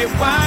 me why.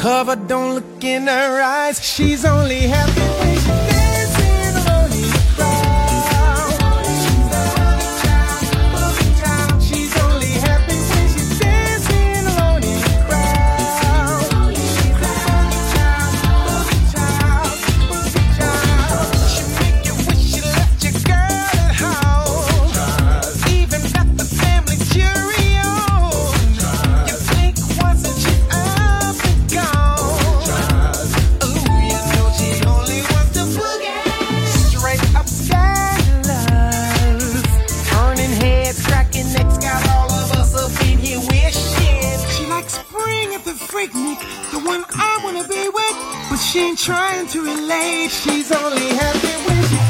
cover, don't look in her eyes. She's only happy picnic, the one I wanna be with. But she ain't trying to relate, she's only happy when she.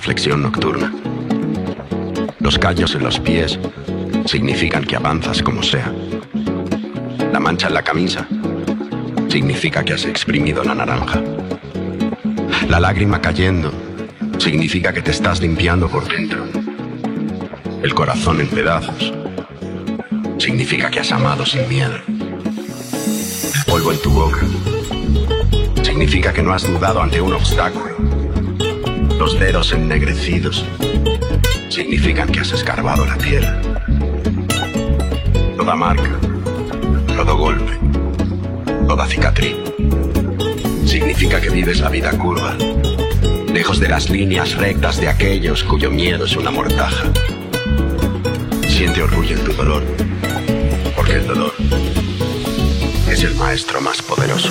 Reflexión nocturna. Los callos en los pies significan que avanzas como sea. La mancha en la camisa significa que has exprimido la naranja. La lágrima cayendo significa que te estás limpiando por dentro. El corazón en pedazos significa que has amado sin miedo. El polvo en tu boca significa que no has dudado ante un obstáculo. Los dedos ennegrecidos significan que has escarbado la tierra. Toda marca, todo golpe, toda cicatriz significa que vives la vida curva, lejos de las líneas rectas de aquellos cuyo miedo es una mortaja. Siente orgullo en tu dolor, porque el dolor es el maestro más poderoso.